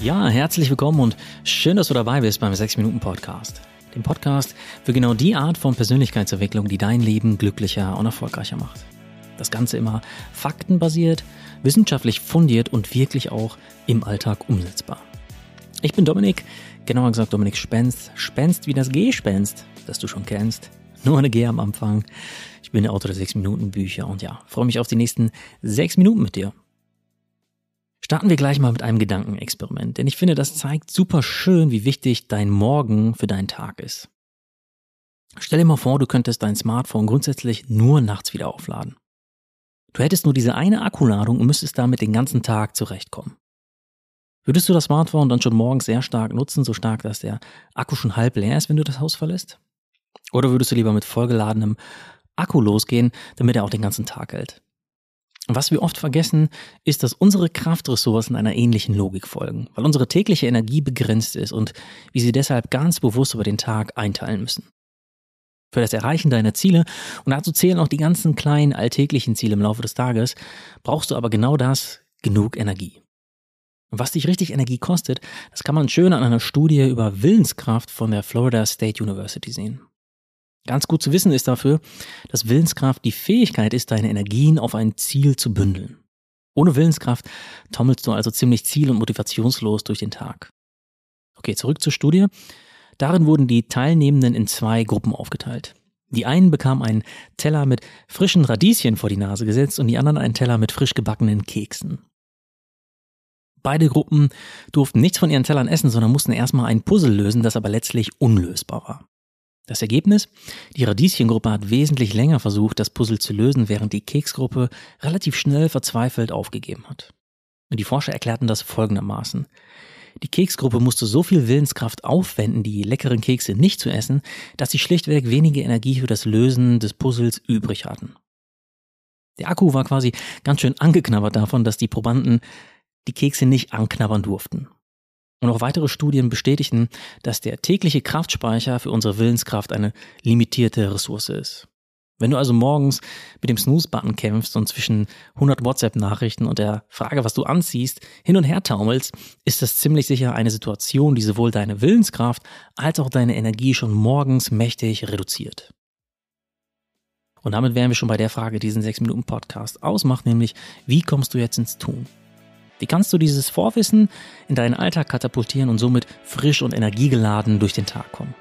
Ja, herzlich willkommen und schön, dass du dabei bist beim 6-Minuten-Podcast. Dem Podcast für genau die Art von Persönlichkeitsentwicklung, die dein Leben glücklicher und erfolgreicher macht. Das Ganze immer faktenbasiert, wissenschaftlich fundiert und wirklich auch im Alltag umsetzbar. Ich bin Dominik, genauer gesagt Dominik Spenst. Spenst wie das Gespenst, das du schon kennst. Nur eine G am Anfang. Ich bin der Autor der 6-Minuten-Bücher und ja, freue mich auf die nächsten 6 Minuten mit dir. Starten wir gleich mal mit einem Gedankenexperiment, denn ich finde, das zeigt super schön, wie wichtig dein Morgen für deinen Tag ist. Stell dir mal vor, du könntest dein Smartphone grundsätzlich nur nachts wieder aufladen. Du hättest nur diese eine Akkuladung und müsstest damit den ganzen Tag zurechtkommen. Würdest du das Smartphone dann schon morgens sehr stark nutzen, so stark, dass der Akku schon halb leer ist, wenn du das Haus verlässt? Oder würdest du lieber mit vollgeladenem Akku losgehen, damit er auch den ganzen Tag hält? Was wir oft vergessen, ist, dass unsere Kraftressourcen einer ähnlichen Logik folgen, weil unsere tägliche Energie begrenzt ist und wir sie deshalb ganz bewusst über den Tag einteilen müssen. Für das Erreichen deiner Ziele, und dazu zählen auch die ganzen kleinen alltäglichen Ziele im Laufe des Tages, brauchst du aber genau das, genug Energie. Und was dich richtig Energie kostet, das kann man schön an einer Studie über Willenskraft von der Florida State University sehen. Ganz gut zu wissen ist dafür, dass Willenskraft die Fähigkeit ist, deine Energien auf ein Ziel zu bündeln. Ohne Willenskraft tommelst du also ziemlich ziel- und motivationslos durch den Tag. Okay, zurück zur Studie. Darin wurden die Teilnehmenden in zwei Gruppen aufgeteilt. Die einen bekamen einen Teller mit frischen Radieschen vor die Nase gesetzt und die anderen einen Teller mit frisch gebackenen Keksen. Beide Gruppen durften nichts von ihren Tellern essen, sondern mussten erstmal ein Puzzle lösen, das aber letztlich unlösbar war. Das Ergebnis? Die Radieschengruppe hat wesentlich länger versucht, das Puzzle zu lösen, während die Keksgruppe relativ schnell verzweifelt aufgegeben hat. Und die Forscher erklärten das folgendermaßen. Die Keksgruppe musste so viel Willenskraft aufwenden, die leckeren Kekse nicht zu essen, dass sie schlichtweg wenige Energie für das Lösen des Puzzles übrig hatten. Der Akku war quasi ganz schön angeknabbert davon, dass die Probanden die Kekse nicht anknabbern durften. Und auch weitere Studien bestätigen, dass der tägliche Kraftspeicher für unsere Willenskraft eine limitierte Ressource ist. Wenn du also morgens mit dem Snooze-Button kämpfst und zwischen 100 WhatsApp-Nachrichten und der Frage, was du anziehst, hin und her taumelst, ist das ziemlich sicher eine Situation, die sowohl deine Willenskraft als auch deine Energie schon morgens mächtig reduziert. Und damit wären wir schon bei der Frage, die diesen 6-Minuten-Podcast ausmacht, nämlich, wie kommst du jetzt ins Tun? Wie kannst du dieses Vorwissen in deinen Alltag katapultieren und somit frisch und energiegeladen durch den Tag kommen?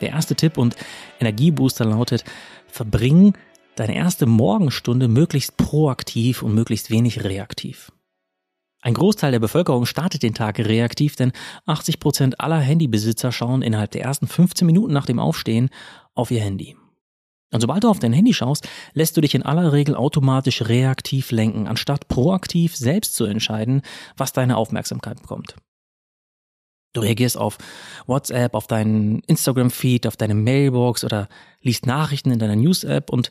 Der erste Tipp und Energiebooster lautet, verbring deine erste Morgenstunde möglichst proaktiv und möglichst wenig reaktiv. Ein Großteil der Bevölkerung startet den Tag reaktiv, denn 80 Prozent aller Handybesitzer schauen innerhalb der ersten 15 Minuten nach dem Aufstehen auf ihr Handy. Und sobald du auf dein Handy schaust, lässt du dich in aller Regel automatisch reaktiv lenken, anstatt proaktiv selbst zu entscheiden, was deine Aufmerksamkeit bekommt. Du reagierst auf WhatsApp, auf deinen Instagram-Feed, auf deine Mailbox oder liest Nachrichten in deiner News-App und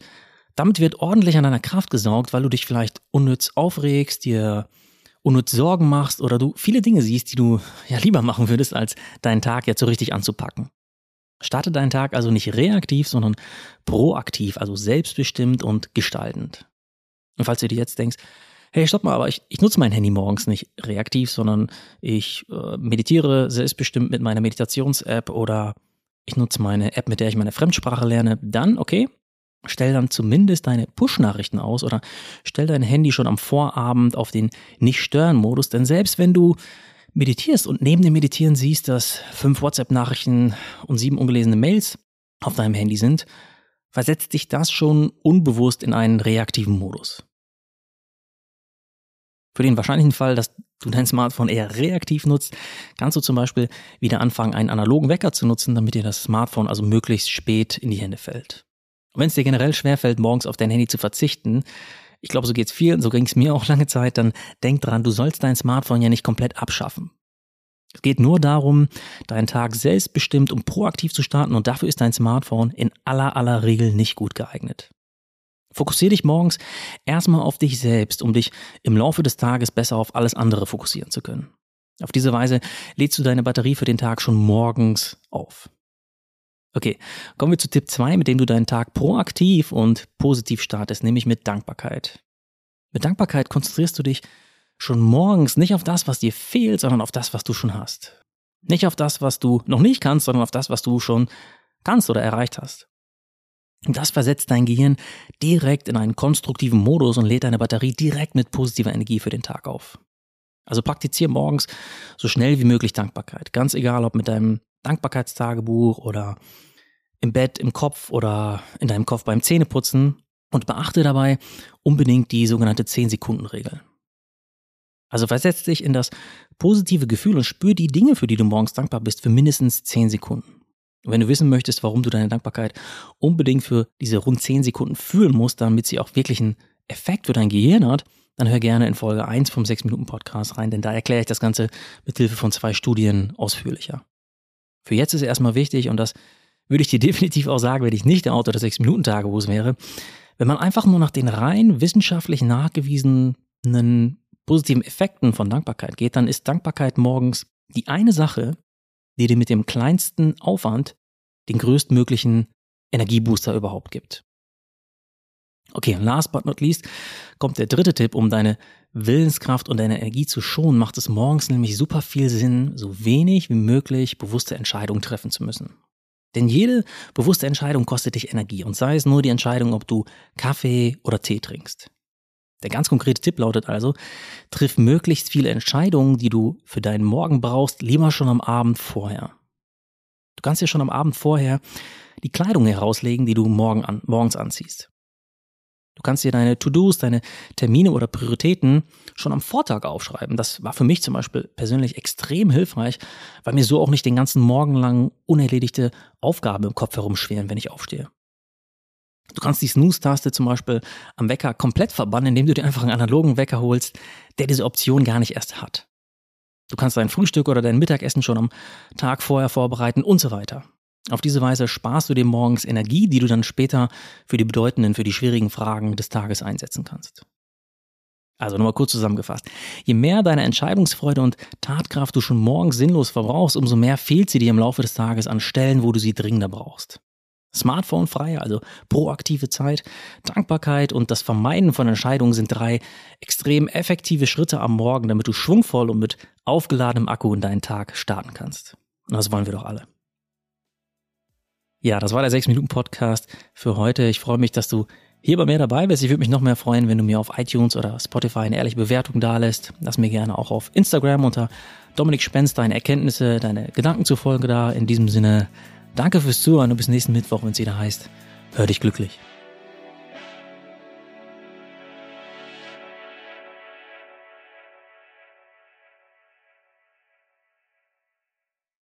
damit wird ordentlich an deiner Kraft gesaugt, weil du dich vielleicht unnütz aufregst, dir unnütz Sorgen machst oder du viele Dinge siehst, die du ja lieber machen würdest, als deinen Tag jetzt so richtig anzupacken. Starte deinen Tag also nicht reaktiv, sondern proaktiv, also selbstbestimmt und gestaltend. Und falls du dir jetzt denkst, hey, stopp mal, aber ich, ich nutze mein Handy morgens nicht reaktiv, sondern ich äh, meditiere selbstbestimmt mit meiner Meditations-App oder ich nutze meine App, mit der ich meine Fremdsprache lerne, dann, okay, stell dann zumindest deine Push-Nachrichten aus oder stell dein Handy schon am Vorabend auf den Nicht-Stören-Modus, denn selbst wenn du meditierst und neben dem Meditieren siehst, dass fünf WhatsApp-Nachrichten und sieben ungelesene Mails auf deinem Handy sind, versetzt dich das schon unbewusst in einen reaktiven Modus. Für den wahrscheinlichen Fall, dass du dein Smartphone eher reaktiv nutzt, kannst du zum Beispiel wieder anfangen, einen analogen Wecker zu nutzen, damit dir das Smartphone also möglichst spät in die Hände fällt. Und wenn es dir generell schwerfällt, morgens auf dein Handy zu verzichten, ich glaube, so geht's vielen, so ging es mir auch lange Zeit, dann denk dran, du sollst dein Smartphone ja nicht komplett abschaffen. Es geht nur darum, deinen Tag selbstbestimmt und proaktiv zu starten und dafür ist dein Smartphone in aller aller Regel nicht gut geeignet. Fokussiere dich morgens erstmal auf dich selbst, um dich im Laufe des Tages besser auf alles andere fokussieren zu können. Auf diese Weise lädst du deine Batterie für den Tag schon morgens auf. Okay, kommen wir zu Tipp 2, mit dem du deinen Tag proaktiv und positiv startest, nämlich mit Dankbarkeit. Mit Dankbarkeit konzentrierst du dich schon morgens nicht auf das, was dir fehlt, sondern auf das, was du schon hast. Nicht auf das, was du noch nicht kannst, sondern auf das, was du schon kannst oder erreicht hast. Das versetzt dein Gehirn direkt in einen konstruktiven Modus und lädt deine Batterie direkt mit positiver Energie für den Tag auf. Also praktiziere morgens so schnell wie möglich Dankbarkeit. Ganz egal, ob mit deinem Dankbarkeitstagebuch oder im Bett, im Kopf oder in deinem Kopf beim Zähneputzen und beachte dabei unbedingt die sogenannte 10-Sekunden-Regel. Also versetz dich in das positive Gefühl und spür die Dinge, für die du morgens dankbar bist, für mindestens 10 Sekunden. Und wenn du wissen möchtest, warum du deine Dankbarkeit unbedingt für diese rund 10 Sekunden fühlen musst, damit sie auch wirklich einen Effekt für dein Gehirn hat, dann hör gerne in Folge 1 vom 6-Minuten-Podcast rein, denn da erkläre ich das Ganze mit Hilfe von zwei Studien ausführlicher. Für jetzt ist erstmal wichtig, und das würde ich dir definitiv auch sagen, wenn ich nicht der Autor des 6-Minuten-Tagebuchs wäre, wenn man einfach nur nach den rein wissenschaftlich nachgewiesenen positiven Effekten von Dankbarkeit geht, dann ist Dankbarkeit morgens die eine Sache, die dir mit dem kleinsten Aufwand den größtmöglichen Energiebooster überhaupt gibt. Okay, last but not least kommt der dritte Tipp, um deine Willenskraft und deine Energie zu schonen, macht es morgens nämlich super viel Sinn, so wenig wie möglich bewusste Entscheidungen treffen zu müssen. Denn jede bewusste Entscheidung kostet dich Energie und sei es nur die Entscheidung, ob du Kaffee oder Tee trinkst. Der ganz konkrete Tipp lautet also, triff möglichst viele Entscheidungen, die du für deinen Morgen brauchst, lieber schon am Abend vorher. Du kannst dir schon am Abend vorher die Kleidung herauslegen, die du morgen an, morgens anziehst. Du kannst dir deine To-Dos, deine Termine oder Prioritäten schon am Vortag aufschreiben. Das war für mich zum Beispiel persönlich extrem hilfreich, weil mir so auch nicht den ganzen Morgen lang unerledigte Aufgaben im Kopf herumschweren, wenn ich aufstehe. Du kannst die Snooze-Taste zum Beispiel am Wecker komplett verbannen, indem du dir einfach einen analogen Wecker holst, der diese Option gar nicht erst hat. Du kannst dein Frühstück oder dein Mittagessen schon am Tag vorher vorbereiten und so weiter. Auf diese Weise sparst du dir morgens Energie, die du dann später für die bedeutenden, für die schwierigen Fragen des Tages einsetzen kannst. Also nochmal kurz zusammengefasst. Je mehr deine Entscheidungsfreude und Tatkraft du schon morgens sinnlos verbrauchst, umso mehr fehlt sie dir im Laufe des Tages an Stellen, wo du sie dringender brauchst. Smartphone-frei, also proaktive Zeit, Dankbarkeit und das Vermeiden von Entscheidungen sind drei extrem effektive Schritte am Morgen, damit du schwungvoll und mit aufgeladenem Akku in deinen Tag starten kannst. Und das wollen wir doch alle. Ja, das war der 6-Minuten-Podcast für heute. Ich freue mich, dass du hier bei mir dabei bist. Ich würde mich noch mehr freuen, wenn du mir auf iTunes oder Spotify eine ehrliche Bewertung dalässt. Lass mir gerne auch auf Instagram unter Dominik Spenst deine Erkenntnisse, deine Gedanken zufolge da. In diesem Sinne, danke fürs Zuhören und bis nächsten Mittwoch, wenn es wieder heißt, hör dich glücklich.